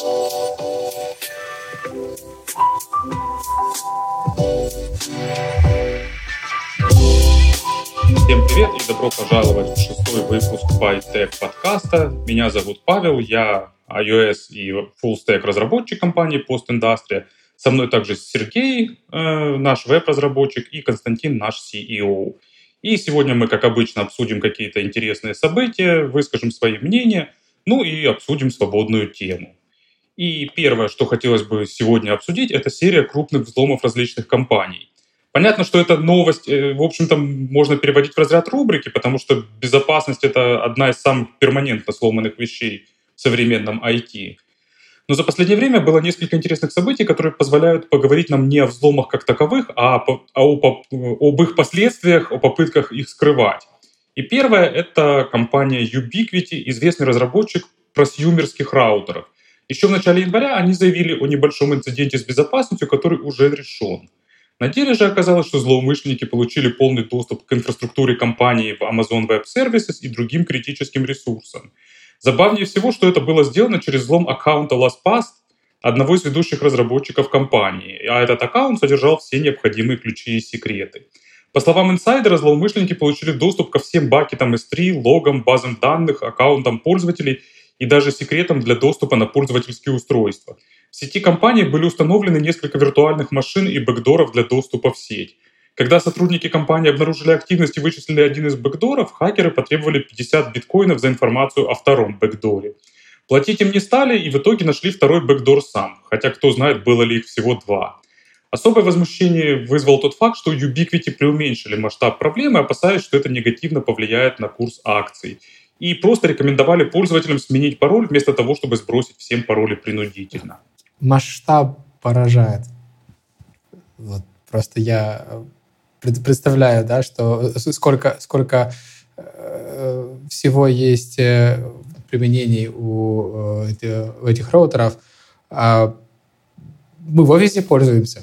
Всем привет и добро пожаловать в шестой выпуск PyTech подкаста. Меня зовут Павел, я iOS и Full Stack разработчик компании Post Industria. Со мной также Сергей, э, наш веб-разработчик, и Константин, наш CEO. И сегодня мы, как обычно, обсудим какие-то интересные события, выскажем свои мнения, ну и обсудим свободную тему. И первое, что хотелось бы сегодня обсудить, это серия крупных взломов различных компаний. Понятно, что эта новость, э, в общем-то, можно переводить в разряд рубрики, потому что безопасность — это одна из самых перманентно сломанных вещей в современном IT. Но за последнее время было несколько интересных событий, которые позволяют поговорить нам не о взломах как таковых, а, по, а о, об их последствиях, о попытках их скрывать. И первое — это компания Ubiquiti, известный разработчик просьюмерских раутеров. Еще в начале января они заявили о небольшом инциденте с безопасностью, который уже решен. На деле же оказалось, что злоумышленники получили полный доступ к инфраструктуре компании Amazon Web Services и другим критическим ресурсам. Забавнее всего, что это было сделано через взлом аккаунта LastPass, одного из ведущих разработчиков компании, а этот аккаунт содержал все необходимые ключи и секреты. По словам инсайдера, злоумышленники получили доступ ко всем бакетам S3, логам, базам данных, аккаунтам пользователей и даже секретам для доступа на пользовательские устройства. В сети компании были установлены несколько виртуальных машин и бэкдоров для доступа в сеть. Когда сотрудники компании обнаружили активность и вычислили один из бэкдоров, хакеры потребовали 50 биткоинов за информацию о втором бэкдоре. Платить им не стали и в итоге нашли второй бэкдор сам, хотя кто знает, было ли их всего два. Особое возмущение вызвал тот факт, что Ubiquiti преуменьшили масштаб проблемы, опасаясь, что это негативно повлияет на курс акций. И просто рекомендовали пользователям сменить пароль вместо того, чтобы сбросить всем пароли принудительно. Масштаб поражает. Вот просто я представляю, да, что сколько, сколько э, всего есть э, применений у, э, у этих роутеров. А мы в офисе пользуемся.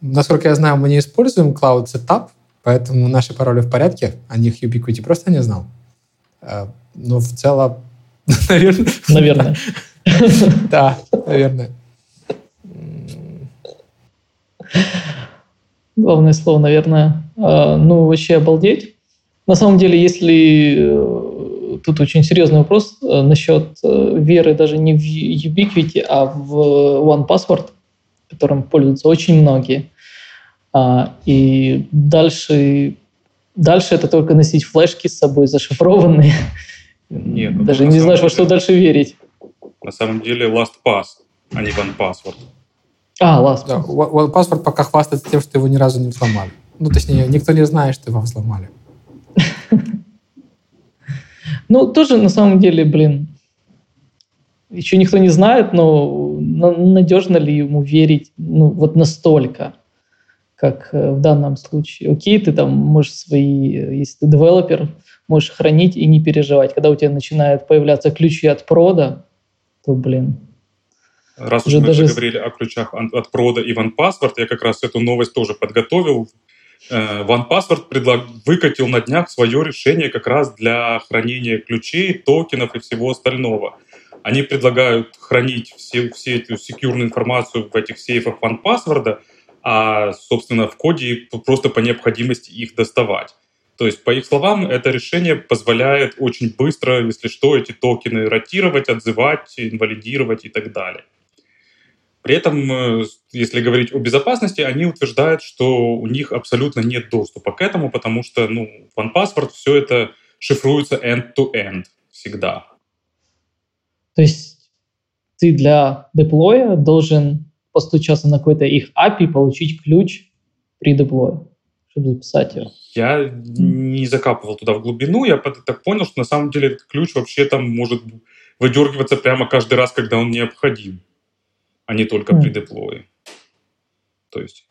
Насколько я знаю, мы не используем Cloud Setup, поэтому наши пароли в порядке, о них Ubiquiti просто не знал. Но в целом, наверное... Наверное. Да, наверное. Главное слово, наверное. А, ну, вообще обалдеть. На самом деле, если э, тут очень серьезный вопрос э, насчет э, веры даже не в Ubiquiti, а в OnePassword, которым пользуются очень многие. А, и дальше, дальше это только носить флешки с собой зашифрованные. Нет, ну, даже не знаешь, во что дальше верить. На самом деле LastPass, а не OnePassword. А, ласт. Да, паспорт пока хвастается тем, что его ни разу не взломали. Ну, точнее, никто не знает, что его взломали. Ну, тоже на самом деле, блин, еще никто не знает, но надежно ли ему верить, ну, вот настолько, как э, в данном случае. Окей, ты там можешь свои, если ты девелопер, можешь хранить и не переживать. Когда у тебя начинают появляться ключи от прода, то, блин, Раз уж мы даже... заговорили о ключах от прода и OnePassword, я как раз эту новость тоже подготовил. Э, OnePassword предлаг... выкатил на днях свое решение как раз для хранения ключей, токенов и всего остального. Они предлагают хранить все, все эту секьюрную информацию в этих сейфах OnePassword, а, собственно, в коде просто по необходимости их доставать. То есть, по их словам, это решение позволяет очень быстро, если что, эти токены ротировать, отзывать, инвалидировать и так далее. При этом, э, если говорить о безопасности, они утверждают, что у них абсолютно нет доступа к этому, потому что ну, OnePassword все это шифруется end-to-end всегда. То есть ты для деплоя должен постучаться на какой-то их API, получить ключ при деплое, чтобы записать его. Я не закапывал туда в глубину, я так понял, что на самом деле этот ключ вообще там может выдергиваться прямо каждый раз, когда он необходим а не только mm. при деплое. То есть,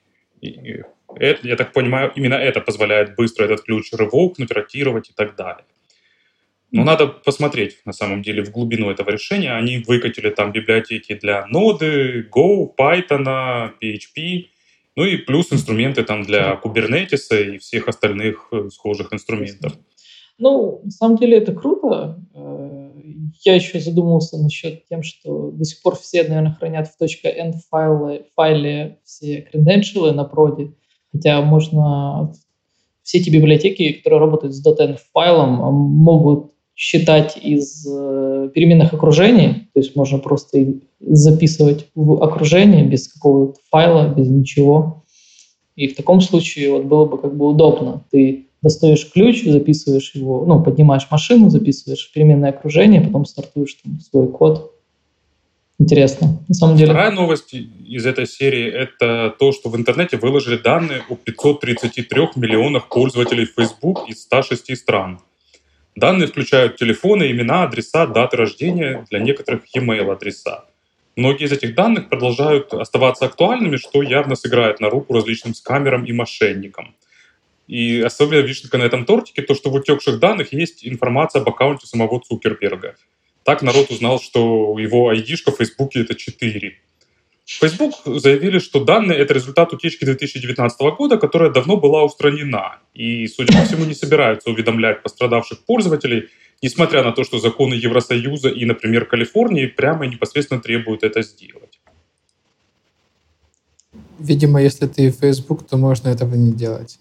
это, я так понимаю, именно это позволяет быстро этот ключ ревокнуть, ротировать и так далее. Но надо посмотреть, на самом деле, в глубину этого решения. Они выкатили там библиотеки для ноды, Go, Python, PHP, ну и плюс инструменты там для Kubernetes и всех остальных э, схожих инструментов. Ну, на самом деле это круто. Э, я еще задумался насчет тем, что до сих пор все, наверное, хранят в .end файле, файле все креденшалы на проде, хотя можно все эти библиотеки, которые работают с .env файлом, могут считать из э, переменных окружений, то есть можно просто записывать в окружение без какого-то файла, без ничего. И в таком случае вот было бы как бы удобно. Ты достаешь ключ, записываешь его, ну, поднимаешь машину, записываешь переменное окружение, потом стартуешь там свой код. Интересно, на самом деле. Вторая новость из этой серии – это то, что в интернете выложили данные о 533 миллионах пользователей Facebook из 106 стран. Данные включают телефоны, имена, адреса, даты рождения, для некоторых e-mail адреса. Многие из этих данных продолжают оставаться актуальными, что явно сыграет на руку различным скамерам и мошенникам. И особенно вишенка на этом тортике то, что в утекших данных есть информация об аккаунте самого Цукерберга – так народ узнал, что его ID-шка в Фейсбуке это 4. Facebook заявили, что данные — это результат утечки 2019 года, которая давно была устранена. И, судя по всему, не собираются уведомлять пострадавших пользователей, несмотря на то, что законы Евросоюза и, например, Калифорнии прямо и непосредственно требуют это сделать. Видимо, если ты Facebook, то можно этого не делать.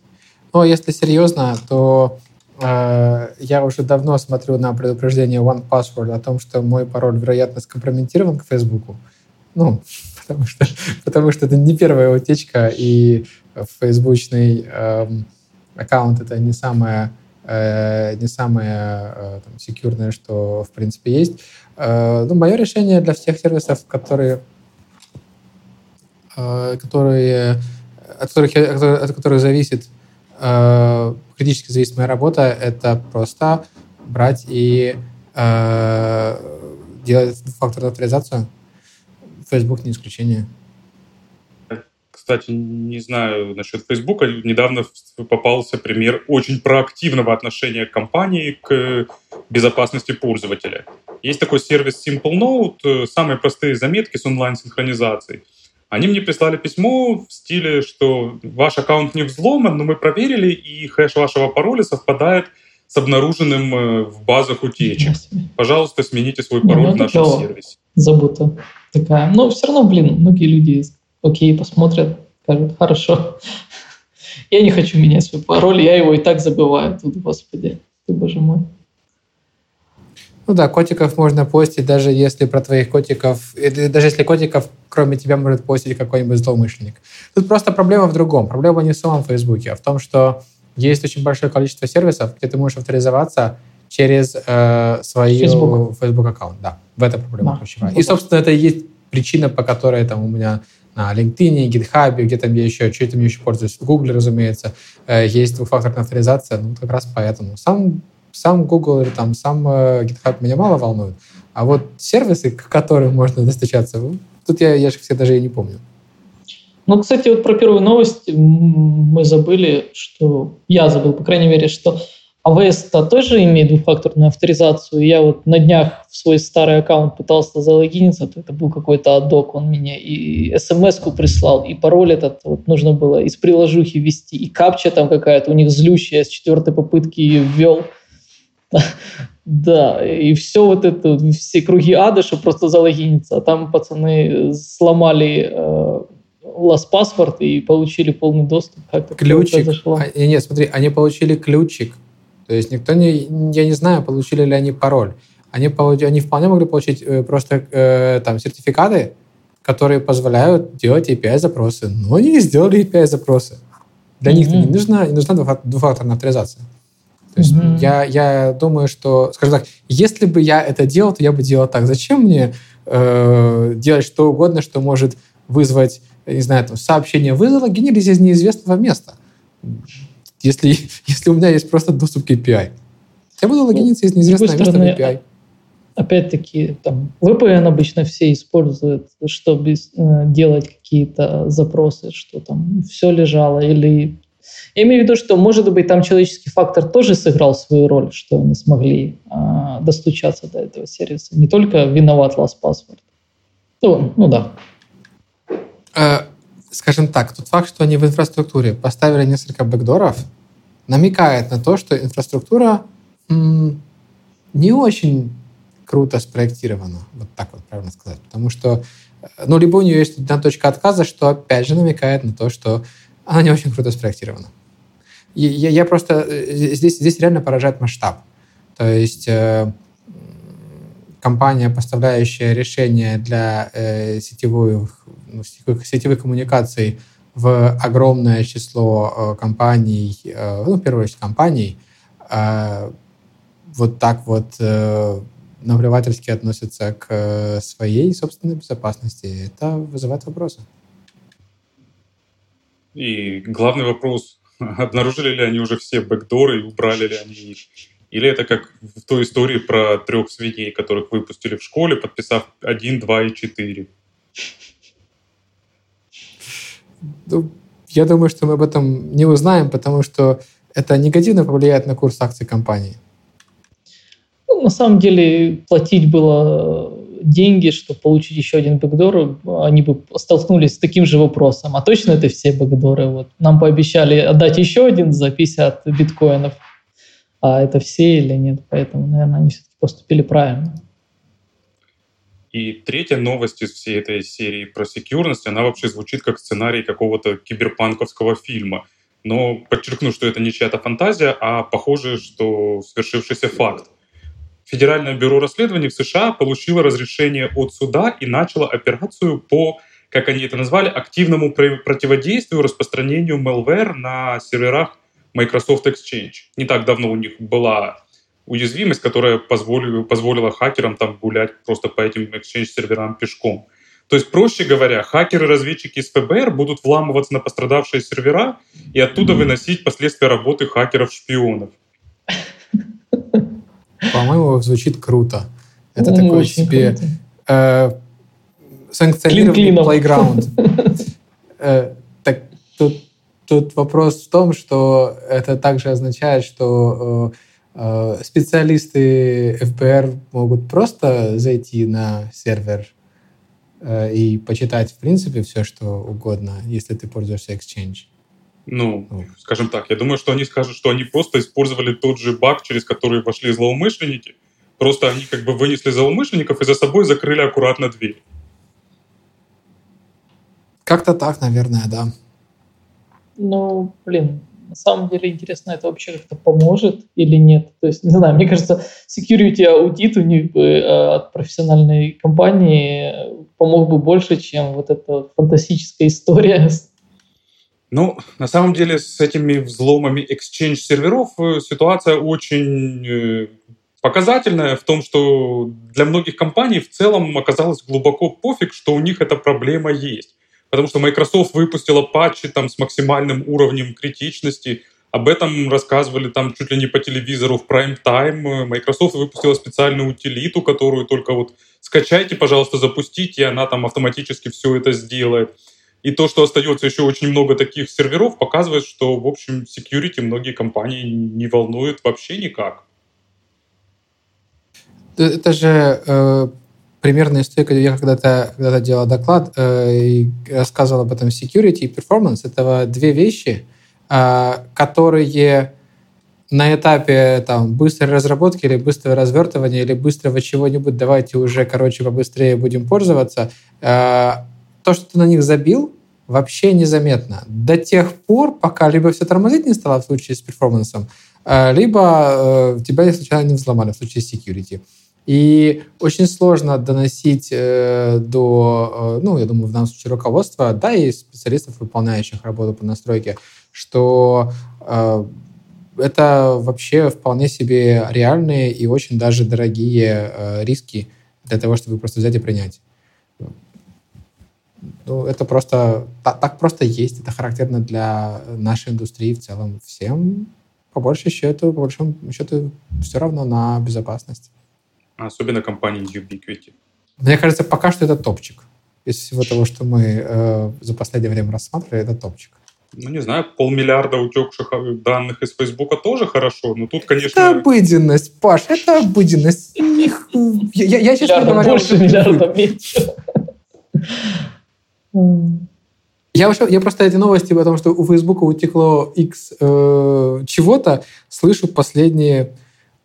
Но если серьезно, то Э, я уже давно смотрю на предупреждение One Password о том, что мой пароль, вероятно, скомпрометирован к Фейсбуку. Ну, потому что, потому что это не первая утечка, и фейсбучный эм, аккаунт — это не самое, э, не самое э, там, секьюрное, что, в принципе, есть. Э, ну, мое решение для всех сервисов, которые, э, которые, от, которых, от которых зависит э, критически зависимая работа — это просто брать и э, делать факторную авторизацию. Facebook не исключение. Кстати, не знаю насчет Facebook. Недавно попался пример очень проактивного отношения компании к безопасности пользователя. Есть такой сервис Simple Note, э, самые простые заметки с онлайн-синхронизацией. Они мне прислали письмо в стиле, что ваш аккаунт не взломан, но мы проверили, и хэш вашего пароля совпадает с обнаруженным э, в базах утечек. Пожалуйста, смените свой пароль не, ну, в нашем сервисе. Забута такая. Но все равно, блин, многие люди окей, посмотрят, скажут, хорошо. Я не хочу менять свой пароль, я его и так забываю. Тут, господи, ты, боже мой. Ну да, котиков можно постить, даже если про твоих котиков, даже если котиков, кроме тебя, может постить какой-нибудь злоумышленник. Тут просто проблема в другом. Проблема не в самом Фейсбуке, а в том, что есть очень большое количество сервисов, где ты можешь авторизоваться через э, свой Facebook. Facebook аккаунт. Да, в этом проблема да. ключевая. И, собственно, это и есть причина, по которой там у меня на LinkedIn, GitHub, где там я еще, что там я еще пользуюсь, в Google, разумеется, э, есть двухфакторная авторизация, ну, как раз поэтому. Сам сам Google или там сам э, GitHub меня мало волнует. А вот сервисы, к которым можно достучаться, тут я, я же все даже и не помню. Ну, кстати, вот про первую новость мы забыли, что я забыл, по крайней мере, что AWS-то тоже имеет двухфакторную авторизацию. Я вот на днях в свой старый аккаунт пытался залогиниться, то это был какой-то адок, он мне и смс-ку прислал, и пароль этот вот нужно было из приложухи ввести, и капча там какая-то у них злющая, с четвертой попытки ее ввел. Да, и все вот это, все круги ада, чтобы просто залогиниться. А там пацаны сломали э, last password и получили полный доступ. Как ключик. А, нет, смотри, они получили ключик. То есть никто не... Я не знаю, получили ли они пароль. Они, получ, они вполне могли получить э, просто э, там сертификаты, которые позволяют делать API-запросы. Но они не сделали API-запросы. Для mm-hmm. них не нужна, не нужна двухфакторная авторизация. То есть mm-hmm. я, я думаю, что, скажем так, если бы я это делал, то я бы делал так. Зачем мне э, делать что угодно, что может вызвать, не знаю, там, сообщение вызова, генерить из неизвестного места? Если, если у меня есть просто доступ к API. Я буду логиниться ну, из неизвестного места в API. Опять-таки, там, VPN обычно все используют, чтобы э, делать какие-то запросы, что там все лежало, или я имею в виду, что, может быть, там человеческий фактор тоже сыграл свою роль, что не смогли э, достучаться до этого сервиса. Не только виноват Last Password. Ну, ну да. Э, скажем так, тот факт, что они в инфраструктуре поставили несколько бэкдоров, намекает на то, что инфраструктура не очень круто спроектирована. Вот так вот правильно сказать. Потому что, ну, либо у нее есть одна точка отказа, что опять же намекает на то, что она не очень круто спроектирована. Я, я просто... Э, здесь, здесь реально поражает масштаб. То есть э, компания, поставляющая решения для э, сетевых, ну, сетевых, сетевых коммуникаций в огромное число э, компаний, э, ну, в первую очередь компаний, э, вот так вот наплевательски относятся к своей собственной безопасности, это вызывает вопросы. И главный вопрос, обнаружили ли они уже все бэкдоры и убрали ли они их? Или это как в той истории про трех свиней, которых выпустили в школе, подписав 1, 2 и 4? Ну, я думаю, что мы об этом не узнаем, потому что это негативно повлияет на курс акций компании. Ну, на самом деле платить было деньги, чтобы получить еще один бэкдор, они бы столкнулись с таким же вопросом. А точно это все бэкдоры? Вот нам пообещали отдать еще один за 50 биткоинов, а это все или нет? Поэтому, наверное, они все-таки поступили правильно. И третья новость из всей этой серии про секьюрность, она вообще звучит как сценарий какого-то киберпанковского фильма. Но подчеркну, что это не чья-то фантазия, а похоже, что свершившийся факт. Федеральное бюро расследований в США получило разрешение от суда и начало операцию по, как они это назвали, активному противодействию распространению malware на серверах Microsoft Exchange. Не так давно у них была уязвимость, которая позволила, позволила хакерам там гулять просто по этим Exchange-серверам пешком. То есть, проще говоря, хакеры-разведчики из ФБР будут вламываться на пострадавшие сервера и оттуда выносить последствия работы хакеров-шпионов. По-моему, звучит круто. Это ну, такой себе э, санкционированный playground. Э, так тут, тут вопрос в том, что это также означает, что э специалисты ФБР могут просто зайти на сервер э, и почитать, в принципе, все, что угодно, если ты пользуешься Exchange. Ну, скажем так, я думаю, что они скажут, что они просто использовали тот же баг, через который вошли злоумышленники. Просто они как бы вынесли злоумышленников и за собой закрыли аккуратно дверь. Как-то так, наверное, да. Ну, блин, на самом деле интересно, это вообще как-то поможет или нет. То есть, не знаю, мне кажется, security аудит у них бы э, от профессиональной компании помог бы больше, чем вот эта фантастическая история ну, на самом деле с этими взломами Exchange серверов э, ситуация очень э, показательная в том, что для многих компаний в целом оказалось глубоко пофиг, что у них эта проблема есть. Потому что Microsoft выпустила патчи там, с максимальным уровнем критичности, об этом рассказывали там чуть ли не по телевизору в прайм-тайм. Microsoft выпустила специальную утилиту, которую только вот скачайте, пожалуйста, запустите, и она там автоматически все это сделает. И то, что остается еще очень много таких серверов, показывает, что, в общем, security многие компании не волнуют вообще никак. Это же э, примерная история, я когда-то когда делал доклад э, и рассказывал об этом security и performance. Это две вещи, э, которые на этапе там, быстрой разработки или быстрого развертывания или быстрого чего-нибудь, давайте уже, короче, побыстрее будем пользоваться, э, то, что ты на них забил, вообще незаметно. До тех пор, пока либо все тормозить не стало в случае с перформансом, э, либо э, тебя случайно не взломали в случае с security. И очень сложно доносить э, до, ну, я думаю, в данном случае руководства, да, и специалистов, выполняющих работу по настройке, что это вообще вполне себе реальные и очень даже дорогие риски для того, чтобы просто взять и принять. Ну, это просто так, так просто есть, это характерно для нашей индустрии в целом. Всем по большей счету, по большому счету, все равно на безопасность. Особенно компании Ubiquiti. Мне кажется, пока что это топчик. Из всего того, что мы э, за последнее время рассматривали, это топчик. Ну, не знаю, полмиллиарда утекших э, данных из Фейсбука тоже хорошо, но тут, конечно... Это обыденность, Паш, это обыденность. Я, я, честно говоря... Больше миллиарда меньше. Я, вообще, я просто эти новости о том, что у Фейсбука утекло X э, чего-то, слышу последние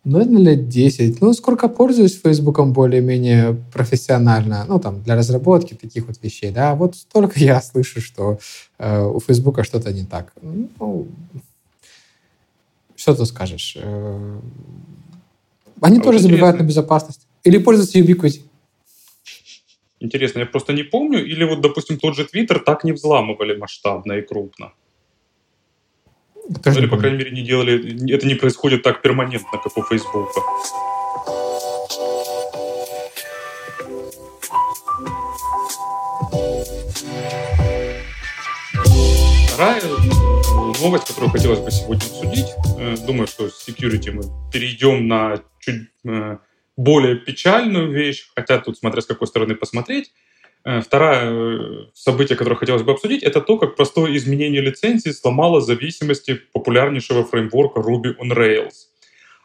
наверное, лет 10. Ну, сколько пользуюсь Фейсбуком более-менее профессионально, ну, там, для разработки таких вот вещей, да, вот столько я слышу, что э, у Фейсбука что-то не так. Ну, что ты скажешь? Э, они а тоже забивают на безопасность. Или пользуются Ubiquiti. Интересно, я просто не помню. Или вот, допустим, тот же Twitter так не взламывали масштабно и крупно. Тоже Или, по крайней мере, не делали... Это не происходит так перманентно, как у Фейсбука. Вторая новость, которую хотелось бы сегодня обсудить. Э, думаю, что с security мы перейдем на чуть э, более печальную вещь, хотя тут смотря с какой стороны посмотреть. Э, второе э, событие, которое хотелось бы обсудить, это то, как простое изменение лицензии сломало зависимости популярнейшего фреймворка Ruby on Rails.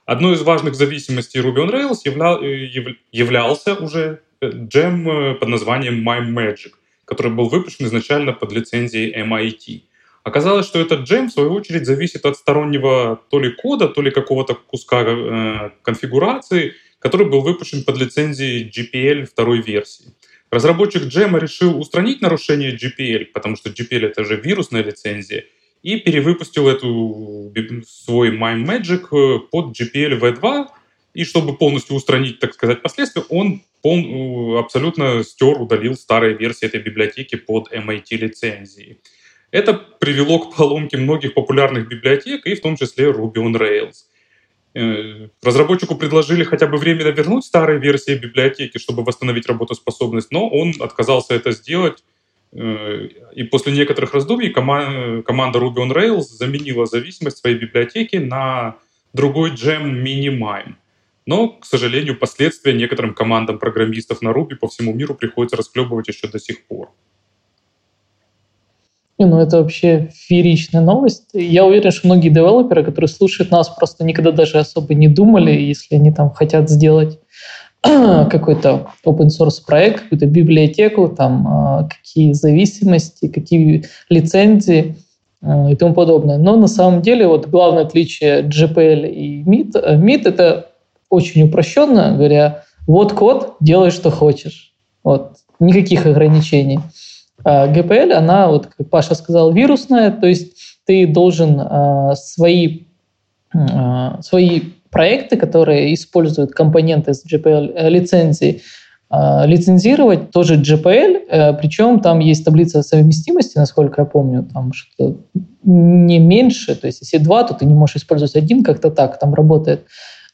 Одной из важных зависимостей Ruby on Rails явля... Э, являлся уже джем под названием MyMagic, который был выпущен изначально под лицензией MIT. Оказалось, что этот джем, в свою очередь, зависит от стороннего то ли кода, то ли какого-то куска э, конфигурации, который был выпущен под лицензией GPL второй версии. Разработчик джема решил устранить нарушение GPL, потому что GPL — это же вирусная лицензия, и перевыпустил эту свой MyMagic э, под GPL v2, и чтобы полностью устранить, так сказать, последствия, он пол, э, абсолютно стер, удалил старые версии этой библиотеки под MIT лицензией. Это привело к поломке многих популярных библиотек, и в том числе Ruby on Rails. Э, разработчику предложили хотя бы временно вернуть старые версии библиотеки, чтобы восстановить работоспособность, но он отказался это сделать. Э, и после некоторых раздумий команда Ruby on Rails заменила зависимость своей библиотеки на другой джем Minimime. Но, к сожалению, последствия некоторым командам программистов на Ruby по всему миру приходится расклебывать еще до сих пор. Ну это вообще фееричная новость. Я уверен, что многие девелоперы, которые слушают нас, просто никогда даже особо не думали, если они там хотят сделать какой-то open source проект, какую-то библиотеку, там а, какие зависимости, какие лицензии а, и тому подобное. Но на самом деле вот главное отличие GPL и MIT, MIT э, это очень упрощенно говоря, вот код, делай что хочешь. Вот, никаких ограничений. А GPL, она, вот как Паша сказал, вирусная, то есть ты должен а, свои, а, свои проекты, которые используют компоненты с GPL э, лицензии, лицензировать тоже GPL, э, причем там есть таблица совместимости, насколько я помню, там что не меньше, то есть если два, то ты не можешь использовать один, как-то так там работает.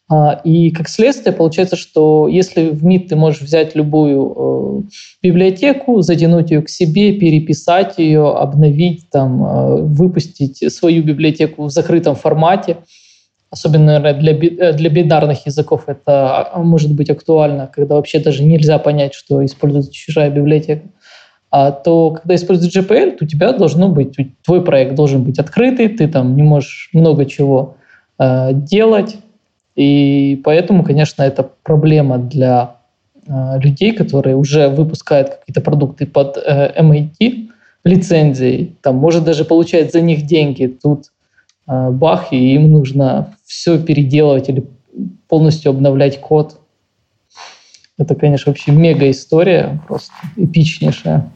А, и как следствие получается, что если в МИД ты можешь взять любую э, библиотеку, затянуть ее к себе, переписать ее, обновить, там, э, выпустить свою библиотеку в закрытом формате, особенно для, э, для бинарных языков это а, может быть актуально, когда вообще даже нельзя понять, что используется чужая библиотека, а то когда используешь GPL, то у тебя должно быть, твой проект должен быть открытый, ты там не можешь много чего делать, и поэтому, конечно, это проблема для э, людей, которые уже выпускают какие-то продукты под э, MIT лицензией, там может даже получать за них деньги. Тут э, бах, и им нужно все переделывать или полностью обновлять код. Это, конечно, вообще мега история, просто эпичнейшая.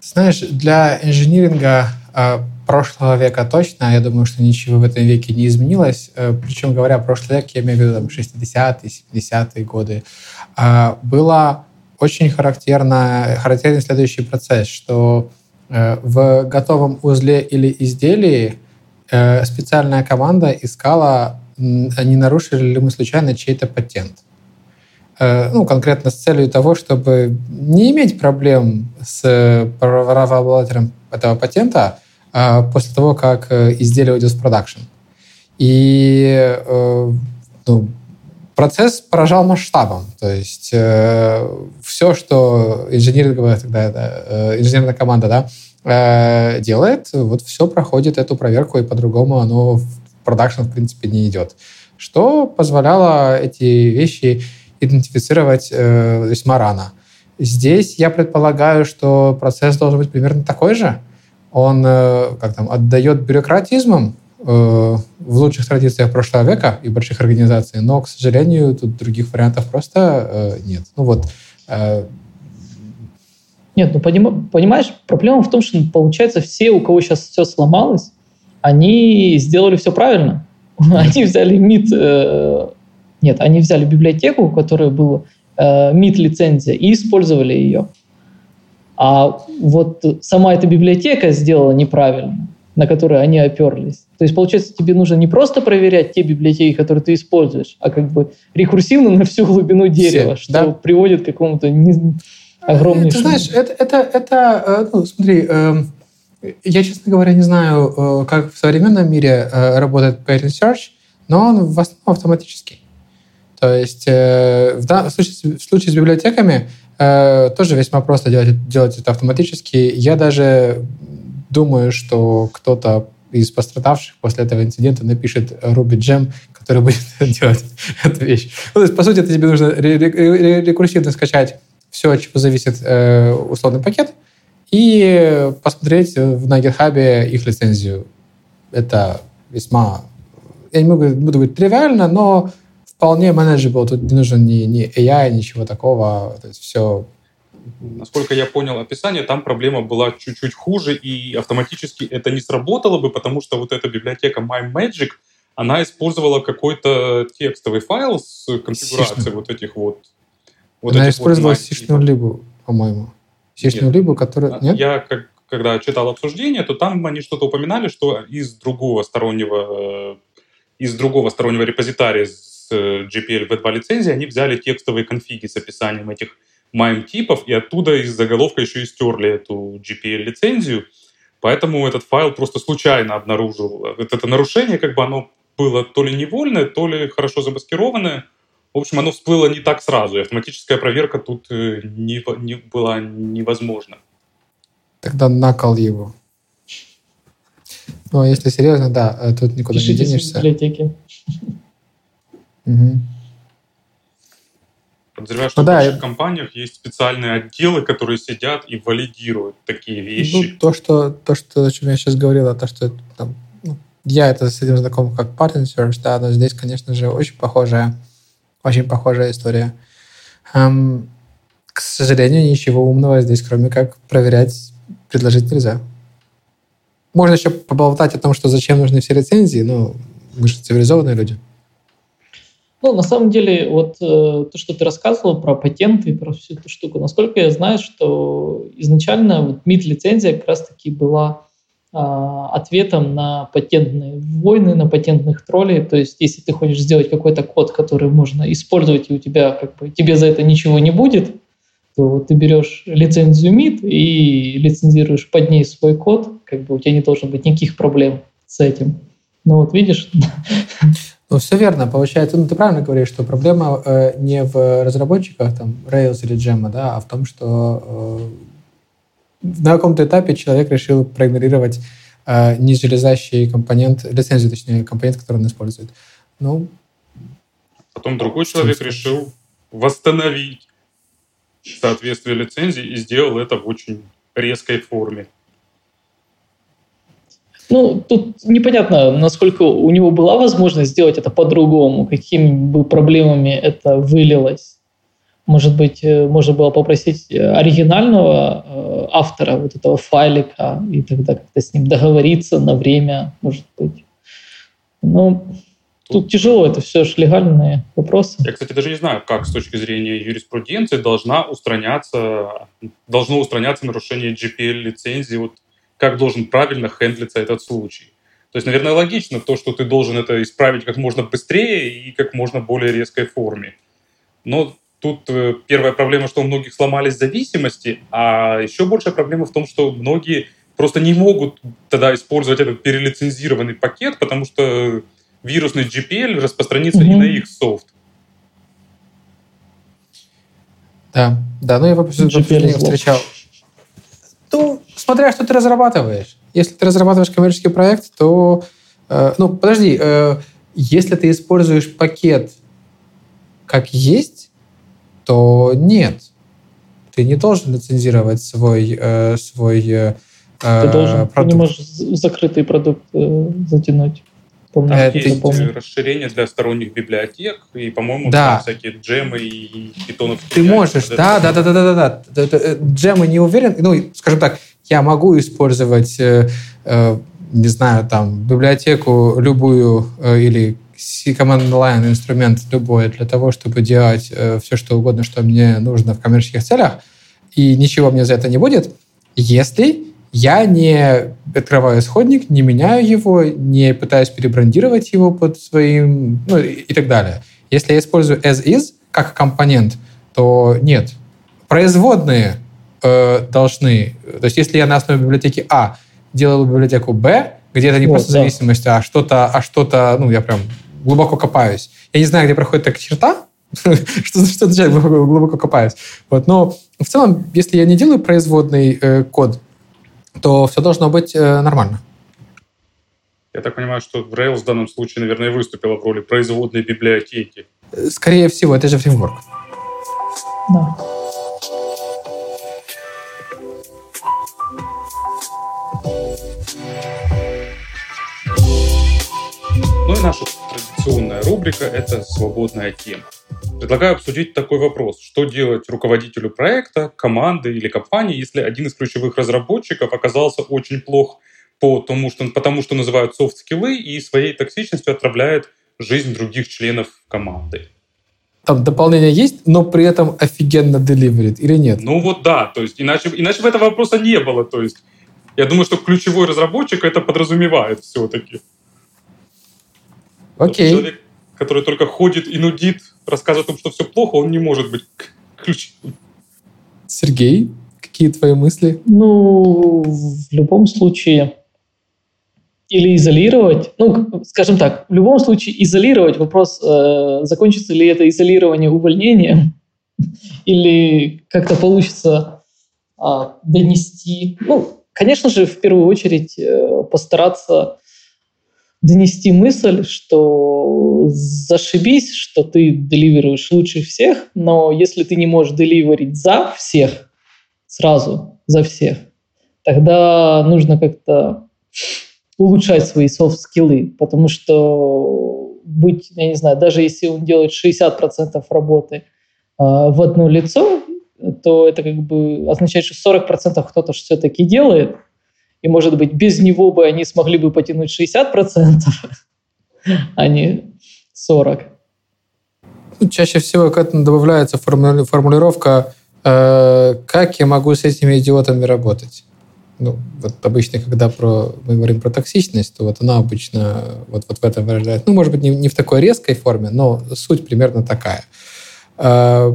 Знаешь, для инжиниринга а, прошлого века точно, я думаю, что ничего в этом веке не изменилось. Э, Причем, говоря прошлый век, я имею в виду там, 60-е, 70-е годы. А, было очень характерно, характерный следующий процесс, что э, в готовом узле или изделии э, специальная команда искала, не нарушили ли мы случайно чей-то патент. Ну, конкретно с целью того, чтобы не иметь проблем с правообладателем этого патента, а, после того, как э, изделие уйдет в продакшн. И э, ну, процесс поражал масштабом. То есть э, все, что инженеринговая тогда инженерная команда да, делает, вот все проходит эту проверку, и по-другому оно в продакшн, в принципе, не идет. Что позволяло эти вещи идентифицировать весьма рано. Здесь я предполагаю, что процесс должен быть примерно такой же, он э, как там, отдает бюрократизмом в лучших традициях прошлого века и больших организаций, но, к сожалению, тут других вариантов просто нет. Ну вот, нет, ну поним, понимаешь, проблема в том, что получается все, у кого сейчас все сломалось, они сделали все правильно. Они взяли МИД, э, нет, они взяли библиотеку, у которой была э, МИД-лицензия, и использовали ее. А вот сама эта библиотека сделала неправильно, на которую они оперлись. То есть, получается, тебе нужно не просто проверять те библиотеки, которые ты используешь, а как бы рекурсивно на всю глубину дерева, Все, что да? приводит к какому-то не, огромнейшему... Ты знаешь, это, это, это э, ну, смотри, эм, я, честно говоря, не знаю, э, как в современном мире э, работает Pattern Search, но он в основном автоматический. То есть в, в, случае, в случае с библиотеками тоже весьма просто делать, делать это автоматически. Я даже думаю, что кто-то из пострадавших после этого инцидента напишет Ruby Gem, который будет делать эту вещь. Ну, то есть, по сути, тебе нужно рекурсивно скачать все, от чего зависит э, условный пакет, и посмотреть на GitHub их лицензию. Это весьма, я не могу, буду говорить тривиально, но вполне manageable. Тут не нужен ни, ни AI, ничего такого. То есть все Насколько я понял описание, там проблема была чуть-чуть хуже, и автоматически это не сработало бы, потому что вот эта библиотека MyMagic, она использовала какой-то текстовый файл с конфигурацией вот этих вот вот Она использовала вот сишную либу, по-моему. Сишную либу, которая... Нет? Я, как, когда читал обсуждение, то там они что-то упоминали, что из другого стороннего, э, из другого стороннего репозитария с э, GPL V2 лицензии они взяли текстовые конфиги с описанием этих MIME-типов, и оттуда из заголовка еще и стерли эту GPL-лицензию. Поэтому этот файл просто случайно обнаружил. Вот это нарушение, как бы оно было то ли невольное, то ли хорошо замаскированное. В общем, оно всплыло не так сразу, и автоматическая проверка тут э, не, не была невозможна. Тогда накол его. Ну, а если серьезно, да, э, тут никуда Пишите не денешься. библиотеки. Угу. Подозреваю, что ну, в да, больших компаниях есть специальные отделы, которые сидят и валидируют такие вещи. Ну, то, что, то, что, о чем я сейчас говорил, то, что там, ну, я это с этим знаком как partner search, да, но здесь, конечно же, очень похожая очень похожая история. Эм, к сожалению, ничего умного здесь, кроме как проверять, предложить нельзя. Можно еще поболтать о том, что зачем нужны все лицензии, но мы же цивилизованные люди. Ну, на самом деле, вот э, то, что ты рассказывал про патенты, про всю эту штуку, насколько я знаю, что изначально вот МИД-лицензия как раз-таки была а, ответом на патентные войны, на патентных троллей. То есть, если ты хочешь сделать какой-то код, который можно использовать, и у тебя как бы тебе за это ничего не будет, то ты берешь лицензию MIT и лицензируешь под ней свой код, как бы у тебя не должно быть никаких проблем с этим. Ну вот видишь. Ну, все верно. Получается, ну, ты правильно говоришь, что проблема э, не в разработчиках, там, Rails или Jam, да, а в том, что э, на каком-то этапе человек решил проигнорировать э, нижелезащий компонент, лицензию, точнее, компонент, который он использует. Ну, Потом другой человек решил восстановить соответствие лицензии и сделал это в очень резкой форме. Ну, тут непонятно, насколько у него была возможность сделать это по-другому, какими бы проблемами это вылилось. Может быть, э, можно было попросить э, оригинального э, автора вот этого файлика и тогда как-то с ним договориться на время, может быть. Ну, тут, тут тяжело, это все же легальные вопросы. Я, кстати, даже не знаю, как с точки зрения юриспруденции должна устраняться, должно устраняться нарушение GPL-лицензии, вот как должен правильно хендлиться этот случай. То есть, наверное, логично то, что ты должен это исправить как можно быстрее и как можно более резкой форме. Но Тут э, первая проблема, что у многих сломались зависимости, а еще большая проблема в том, что многие просто не могут тогда использовать этот перелицензированный пакет, потому что вирусный GPL распространится угу. и на их софт. Да, да, ну я вообще не встречал. Смотря что ты разрабатываешь. Если ты разрабатываешь коммерческий проект, то... Э, ну, подожди, э, если ты используешь пакет как есть, то нет. Ты не должен лицензировать свой, э, свой э, ты должен, продукт. Ты не можешь закрытый продукт э, затянуть. Помню, там есть помню. расширение для сторонних библиотек, и, по-моему, да. там всякие джемы и питоновские... Ты можешь, да, да, да, да, да, да, да. Джемы не уверен, ну, скажем так, я могу использовать, э, э, не знаю, там, библиотеку любую э, или command line инструмент любой для того, чтобы делать э, все, что угодно, что мне нужно в коммерческих целях, и ничего мне за это не будет, если я не открываю исходник, не меняю его, не пытаюсь перебрандировать его под своим, ну и так далее. Если я использую as is как компонент, то нет. Производные э, должны... То есть если я на основе библиотеки А делаю библиотеку Б, где это не вот, просто да. зависимость, а что-то, а что-то, ну, я прям глубоко копаюсь. Я не знаю, где проходит такая черта, что, что означает глубоко, глубоко копаюсь. Вот, но в целом, если я не делаю производный э, код, то все должно быть э, нормально. Я так понимаю, что Rails в данном случае, наверное, выступила в роли производной библиотеки. Э, скорее всего, это же фреймворк. Да. Ну и наша традиционная рубрика – это «Свободная тема». Предлагаю обсудить такой вопрос. Что делать руководителю проекта, команды или компании, если один из ключевых разработчиков оказался очень плох по тому, что, потому что называют софт-скиллы и своей токсичностью отравляет жизнь других членов команды? Там дополнение есть, но при этом офигенно деливерит или нет? Ну вот да, то есть иначе, иначе бы этого вопроса не было. То есть я думаю, что ключевой разработчик это подразумевает все-таки. Окей. Человек, который только ходит и нудит, рассказывает о том, что все плохо, он не может быть ключевым. Сергей, какие твои мысли? Ну, в любом случае, или изолировать, ну, скажем так, в любом случае изолировать, вопрос, э, закончится ли это изолирование увольнением, или как-то получится э, донести, ну, конечно же, в первую очередь э, постараться донести мысль, что зашибись, что ты деливируешь лучше всех, но если ты не можешь деливерить за всех, сразу за всех, тогда нужно как-то улучшать свои софт-скиллы, потому что быть, я не знаю, даже если он делает 60% работы э, в одно лицо, то это как бы означает, что 40% кто-то все-таки делает, и, может быть, без него бы они смогли бы потянуть 60%, а не 40%. Ну, чаще всего к этому добавляется формулировка э, «как я могу с этими идиотами работать?» ну, вот обычно, когда про, мы говорим про токсичность, то вот она обычно вот, вот в этом выражается. Ну, может быть, не, не в такой резкой форме, но суть примерно такая. Э,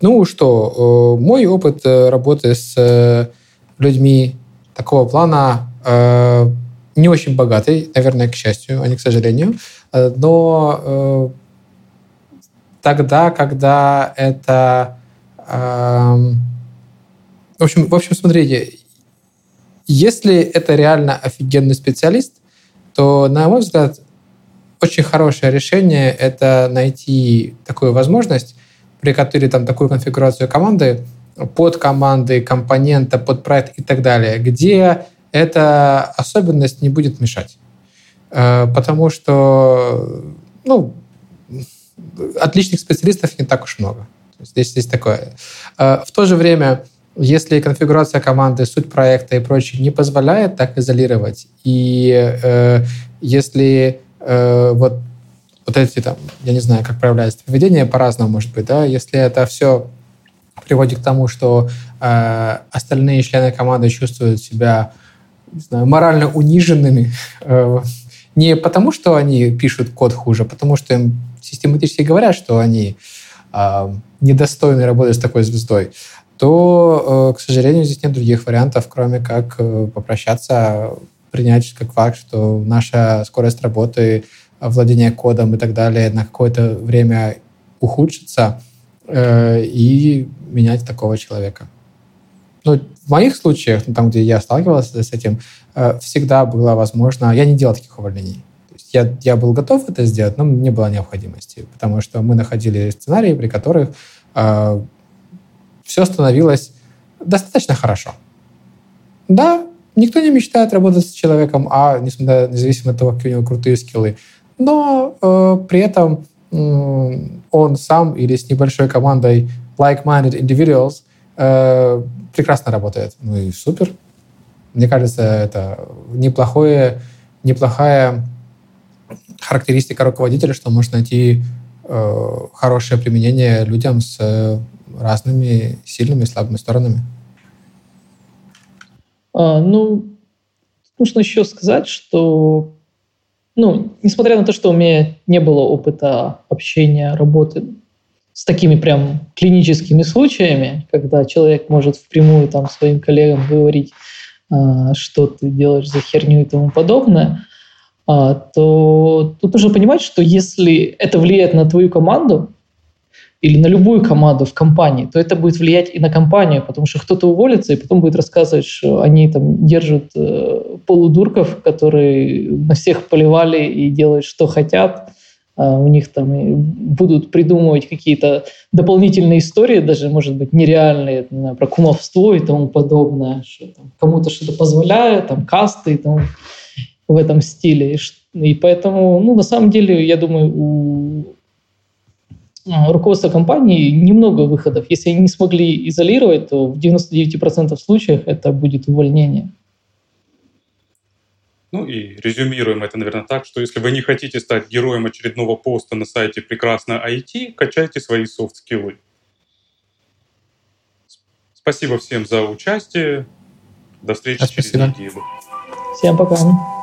ну что, э, мой опыт работы с людьми такого плана э, не очень богатый, наверное, к счастью, а не к сожалению. Э, но э, тогда, когда это... Э, в общем, в общем, смотрите, если это реально офигенный специалист, то, на мой взгляд, очень хорошее решение — это найти такую возможность, при которой там такую конфигурацию команды под команды, компонента, под проект и так далее, где эта особенность не будет мешать. Э, потому что ну, отличных специалистов не так уж много. Здесь есть такое. Э, в то же время, если конфигурация команды, суть проекта и прочее не позволяет так изолировать, и э, если э, вот, вот эти там, я не знаю, как проявляется поведение, по-разному может быть, да, если это все приводит к тому, что э, остальные члены команды чувствуют себя не знаю, морально униженными. Э, не потому, что они пишут код хуже, а потому что им систематически говорят, что они э, недостойны работать с такой звездой, то, э, к сожалению, здесь нет других вариантов, кроме как э, попрощаться, принять как факт, что наша скорость работы, владение кодом и так далее на какое-то время ухудшится, э, и менять такого человека. Ну, в моих случаях, ну, там, где я сталкивался с этим, э, всегда было возможно... Я не делал таких увольнений. Я, я был готов это сделать, но не было необходимости, потому что мы находили сценарии, при которых э, все становилось достаточно хорошо. Да, никто не мечтает работать с человеком, а несмотря, независимо от того, какие у него крутые скиллы, но э, при этом он сам или с небольшой командой like-minded individuals э, прекрасно работает. Ну и супер. Мне кажется, это неплохое, неплохая характеристика руководителя, что может найти э, хорошее применение людям с разными сильными и слабыми сторонами. А, ну, нужно еще сказать, что, ну, несмотря на то, что у меня не было опыта общения, работы с такими прям клиническими случаями, когда человек может впрямую там своим коллегам говорить, а, что ты делаешь за херню и тому подобное, а, то тут нужно понимать, что если это влияет на твою команду, или на любую команду в компании, то это будет влиять и на компанию, потому что кто-то уволится и потом будет рассказывать, что они там держат э, полудурков, которые на всех поливали и делают, что хотят. А у них там будут придумывать какие-то дополнительные истории, даже, может быть, нереальные, знаю, про кумовство и тому подобное, что там, кому-то что-то позволяют, там, касты и тому в этом стиле. И поэтому, ну, на самом деле, я думаю, у руководство компании немного выходов. Если они не смогли изолировать, то в 99% случаев это будет увольнение. Ну и резюмируем это, наверное, так, что если вы не хотите стать героем очередного поста на сайте «Прекрасно IT», качайте свои софт-скиллы. Спасибо всем за участие. До встречи Спасибо. через неделю. Всем пока.